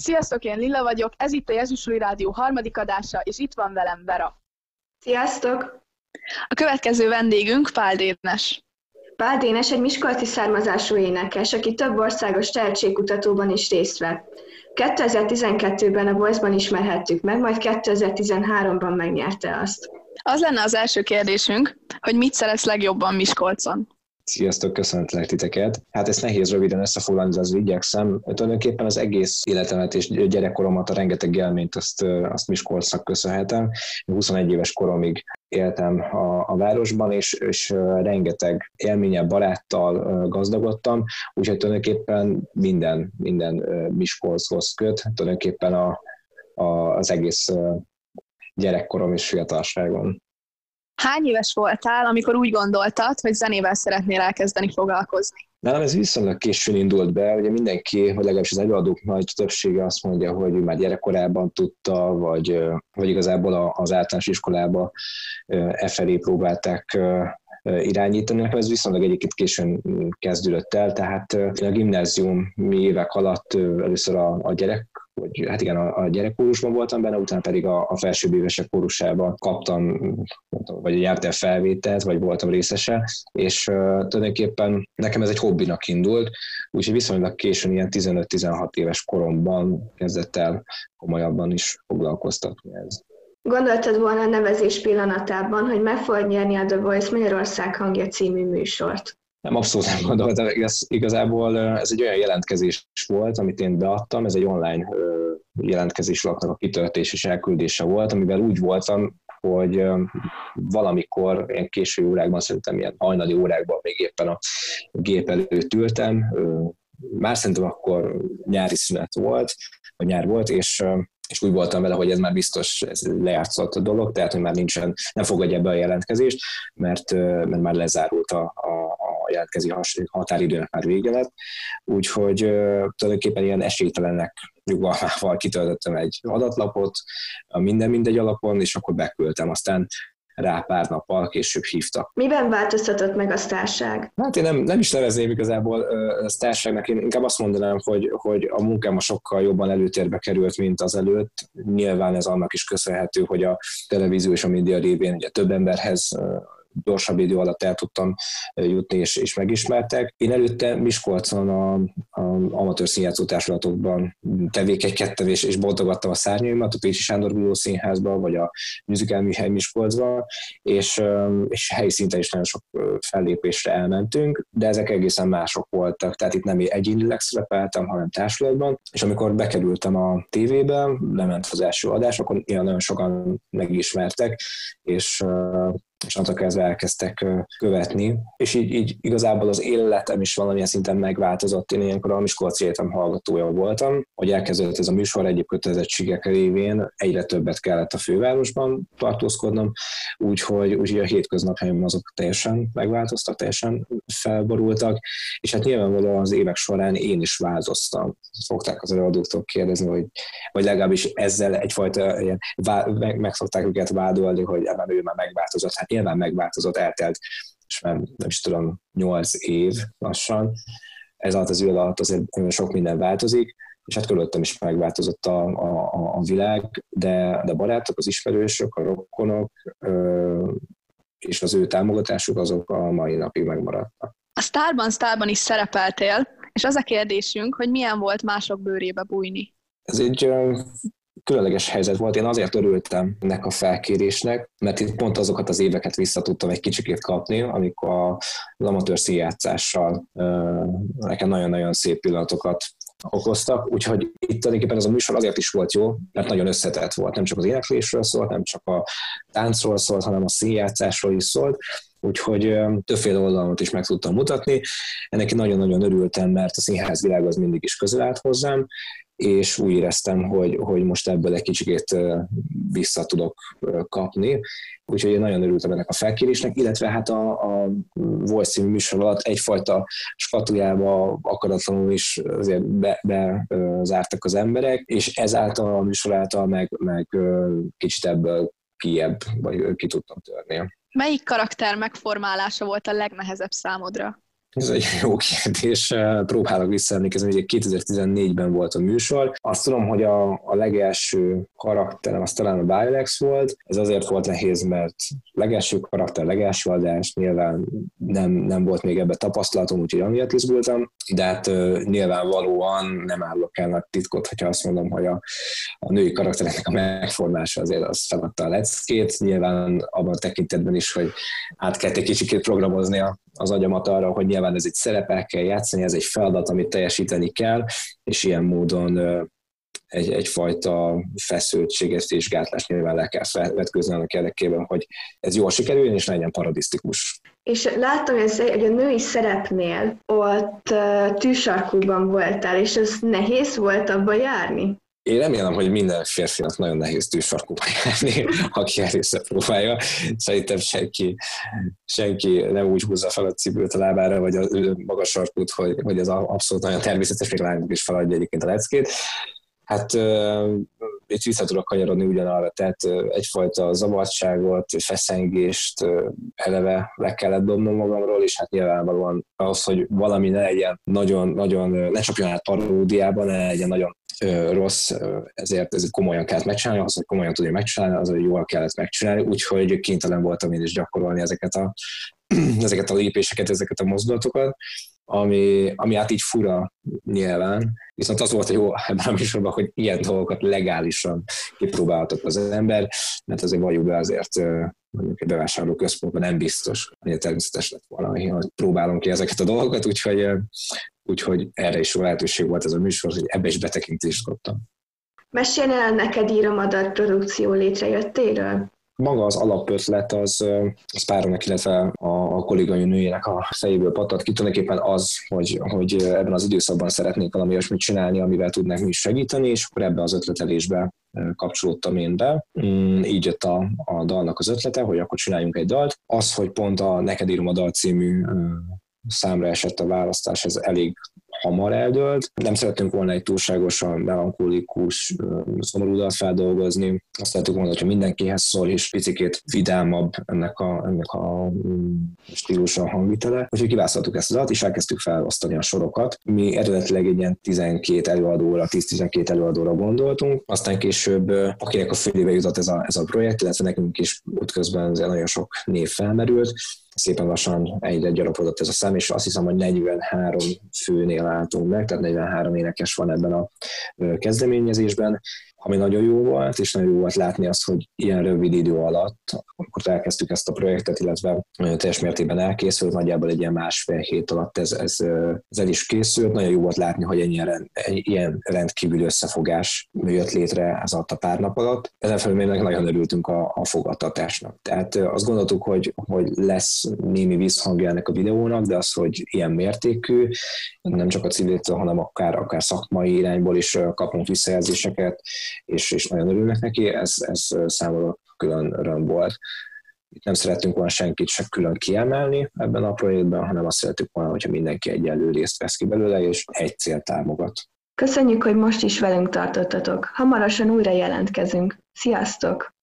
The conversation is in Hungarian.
Sziasztok, én Lilla vagyok, ez itt a Jézusúli Rádió harmadik adása, és itt van velem Vera. Sziasztok! A következő vendégünk Pál Dénes. Pál Dénes egy miskolci származású énekes, aki több országos tehetségkutatóban is részt vett. 2012-ben a Voice-ban ismerhettük meg, majd 2013-ban megnyerte azt. Az lenne az első kérdésünk, hogy mit szeretsz legjobban Miskolcon? Sziasztok, köszöntelek titeket. Hát ezt nehéz röviden összefoglalni, de az igyekszem. Tulajdonképpen az egész életemet és gyerekkoromat, a rengeteg élményt azt, azt Miskolcnak köszönhetem. 21 éves koromig éltem a, a városban, és, és rengeteg élménye baráttal gazdagodtam, úgyhogy tulajdonképpen minden, minden Miskolchoz köt, tulajdonképpen a, a, az egész gyerekkorom és fiatalságom. Hány éves voltál, amikor úgy gondoltad, hogy zenével szeretnél elkezdeni foglalkozni? Nálam ez viszonylag későn indult be, ugye mindenki, vagy legalábbis az előadók nagy többsége azt mondja, hogy már gyerekkorában tudta, vagy, vagy igazából az általános iskolába e felé próbálták irányítani. Nekem ez viszonylag egyébként későn kezdődött el, tehát a gimnázium évek alatt először a, a gyerek hogy hát igen, a, a gyerekkórusban voltam benne, utána pedig a, a felsőbb évesek kórusában kaptam, vagy járt el felvételt, vagy voltam részese, és uh, tulajdonképpen nekem ez egy hobbinak indult, úgyhogy viszonylag későn, ilyen 15-16 éves koromban kezdett el komolyabban is foglalkoztatni ez. Gondoltad volna a nevezés pillanatában, hogy meg fogod nyerni a The Voice Magyarország hangja című műsort? Nem, abszolút nem gondoltam. Igaz, igazából ez egy olyan jelentkezés volt, amit én beadtam, ez egy online jelentkezés alapnak a kitöltés és elküldése volt, amivel úgy voltam, hogy valamikor ilyen késő órákban, szerintem ilyen hajnali órákban még éppen a gép előtt ültem, már szerintem akkor nyári szünet volt, vagy nyár volt, és és úgy voltam vele, hogy ez már biztos ez lejátszott a dolog, tehát hogy már nincsen, nem fogadja be a jelentkezést, mert, mert már lezárult a, a, a jelentkező határidőnek már vége lett, úgyhogy tulajdonképpen ilyen esélytelenek nyugalmával kitöltöttem egy adatlapot, a minden mindegy alapon, és akkor beküldtem. Aztán rá pár nappal később hívtak. Miben változtatott meg a sztárság? Hát én nem, nem is nevezném igazából uh, sztárságnak, én inkább azt mondanám, hogy, hogy a munkám a sokkal jobban előtérbe került, mint az előtt. Nyilván ez annak is köszönhető, hogy a televízió és a média révén ugye több emberhez uh, gyorsabb idő alatt el tudtam jutni, és, és megismertek. Én előtte Miskolcon a, a amatőr színjátszó társulatokban tevékenykedtem, és, és boltogattam a szárnyaimat, a Pécsi Sándor Guló Színházban, vagy a Musical Műhely Miskolcban, és, és helyi szinten is nagyon sok fellépésre elmentünk, de ezek egészen mások voltak, tehát itt nem egyénileg szerepeltem, hanem társulatban, és amikor bekerültem a tévébe, lement az első adás, akkor ilyen nagyon sokan megismertek, és és onnantól kezdve elkezdtek követni, és így, így igazából az életem is valamilyen szinten megváltozott. Én ilyenkor a Miskolci Egyetem hallgatója voltam, hogy elkezdődött ez a műsor egyéb kötelezettségek révén, egyre többet kellett a fővárosban tartózkodnom, úgyhogy, úgyhogy a hétköznapjaim azok teljesen megváltoztak, teljesen felborultak, és hát nyilvánvalóan az évek során én is változtam. Szokták az előadóktól kérdezni, hogy, vagy legalábbis ezzel egyfajta ilyen, meg, meg szokták őket vádolni, hogy ebben ő már megváltozott. Hát nyilván megváltozott, eltelt, és már nem is tudom, nyolc év lassan. Ez alatt az idő alatt azért sok minden változik, és hát körülöttem is megváltozott a, a, a világ, de, de a barátok, az ismerősök, a rokonok, és az ő támogatásuk azok a mai napig megmaradtak. A Starban, Starban is szerepeltél, és az a kérdésünk, hogy milyen volt mások bőrébe bújni? Ez egy különleges helyzet volt. Én azért örültem ennek a felkérésnek, mert itt pont azokat az éveket vissza tudtam egy kicsikét kapni, amikor a amatőr színjátszással nekem nagyon-nagyon szép pillanatokat okoztak, úgyhogy itt tulajdonképpen ez a műsor azért is volt jó, mert nagyon összetett volt. Nem csak az éneklésről szólt, nem csak a táncról szólt, hanem a színjátszásról is szólt, úgyhogy többféle oldalon is meg tudtam mutatni. Ennek nagyon-nagyon örültem, mert a színház világ az mindig is közel állt hozzám, és úgy éreztem, hogy, hogy most ebből egy kicsit vissza tudok kapni. Úgyhogy én nagyon örültem ennek a felkérésnek, illetve hát a, a Voice című műsor alatt egyfajta skatujába akaratlanul is azért be, be zártak az emberek, és ezáltal a műsor által meg, meg kicsit ebből kiebb, vagy ki tudtam törni. Melyik karakter megformálása volt a legnehezebb számodra? Ez egy jó kérdés. Próbálok visszaemlékezni, hogy 2014-ben volt a műsor. Azt tudom, hogy a, a legelső karakterem az talán a Biolex volt. Ez azért volt nehéz, mert legelső karakter, legelső adás, nyilván nem, nem volt még ebbe tapasztalatom, úgyhogy amiatt izgultam, de hát uh, nyilvánvalóan nem állok el nagy titkot, hogyha azt mondom, hogy a, a női karaktereknek a megformása azért az feladta a leckét. Nyilván abban a tekintetben is, hogy át kellett egy kicsit programozni a, az agyamat arra, hogy nyilván ez egy szerepel kell játszani, ez egy feladat, amit teljesíteni kell, és ilyen módon egy, egyfajta feszültséget és gátlást nyilván le kell vetközni annak érdekében, hogy ez jól sikerüljön, és legyen paradisztikus. És láttam, hogy a női szerepnél ott tűsarkúban voltál, és ez nehéz volt abba járni? Én remélem, hogy minden férfinak nagyon nehéz tűzsarkúba járni, aki ezt próbálja. Szerintem senki, senki nem úgy húzza fel a cipőt a lábára, vagy a magas sarkút, hogy, hogy ez abszolút nagyon természetes, még lányok is feladja egyébként a leckét. Hát itt vissza tudok kanyarodni ugyanarra, tehát egyfajta zavartságot, feszengést eleve le kellett dobnom magamról, és hát nyilvánvalóan ahhoz, hogy valami ne legyen nagyon, nagyon, ne csapjon át paródiában, ne legyen nagyon rossz, ezért ez komolyan kellett megcsinálni, az, hogy komolyan tudja megcsinálni, az, hogy jól kellett megcsinálni, úgyhogy kénytelen voltam én is gyakorolni ezeket a, ezeket a lépéseket, ezeket a mozdulatokat, ami, ami hát így fura nyilván, viszont az volt jó ebben a műsorban, hogy ilyen dolgokat legálisan kipróbálhatott az ember, mert azért valljuk be azért mondjuk egy bevásárló központban nem biztos, hogy természetes lett volna, hogy próbálom ki ezeket a dolgokat, úgyhogy úgyhogy erre is lehetőség volt ez a műsor, hogy ebbe is betekintést kaptam. Mesélj el neked íromadat produkció létrejöttéről? Maga az alapötlet az, az páronak, illetve a, a kollégai nőjének a fejéből patat ki, tulajdonképpen az, hogy, hogy ebben az időszakban szeretnék valami olyasmit csinálni, amivel tudnak mi is segíteni, és akkor ebbe az ötletelésbe kapcsolódtam én be. Mm, így jött a, a dalnak az ötlete, hogy akkor csináljunk egy dalt. Az, hogy pont a Neked írom a dal című számra esett a választás, ez elég hamar eldőlt. Nem szerettünk volna egy túlságosan melankolikus, szomorú dalt feldolgozni. Azt szerettük volna, hogyha mindenkihez szól, és picikét vidámabb ennek a, ennek a mm, stílusa hangvitele. Úgyhogy kiválasztottuk ezt az dalt, és elkezdtük felosztani a sorokat. Mi eredetileg egy ilyen 12 előadóra, 10-12 előadóra gondoltunk, aztán később, akinek a fülébe jutott ez a, ez a projekt, illetve nekünk is útközben nagyon sok név felmerült, szépen lassan egyre gyarapodott ez a szám, és azt hiszem, hogy 43 főnél álltunk meg, tehát 43 énekes van ebben a kezdeményezésben, ami nagyon jó volt, és nagyon jó volt látni azt, hogy ilyen rövid idő alatt, amikor elkezdtük ezt a projektet, illetve teljes mértékben elkészült, nagyjából egy ilyen másfél hét alatt ez, ez, ez el is készült. Nagyon jó volt látni, hogy ennyi rend, ilyen rendkívül összefogás jött létre ez alatt a pár nap alatt. Ezen felül még nagyon örültünk a, a fogadtatásnak. Tehát azt gondoltuk, hogy, hogy lesz némi visszhangja ennek a videónak, de az, hogy ilyen mértékű, nem csak a civiltől, hanem akár, akár szakmai irányból is kapunk visszajelzéseket, és, és nagyon örülnek neki, ez, ez számomra külön öröm volt. Itt nem szerettünk volna senkit se külön kiemelni ebben a projektben, hanem azt szerettük volna, hogyha mindenki egyenlő részt vesz ki belőle, és egy cél támogat. Köszönjük, hogy most is velünk tartottatok. Hamarosan újra jelentkezünk. Sziasztok!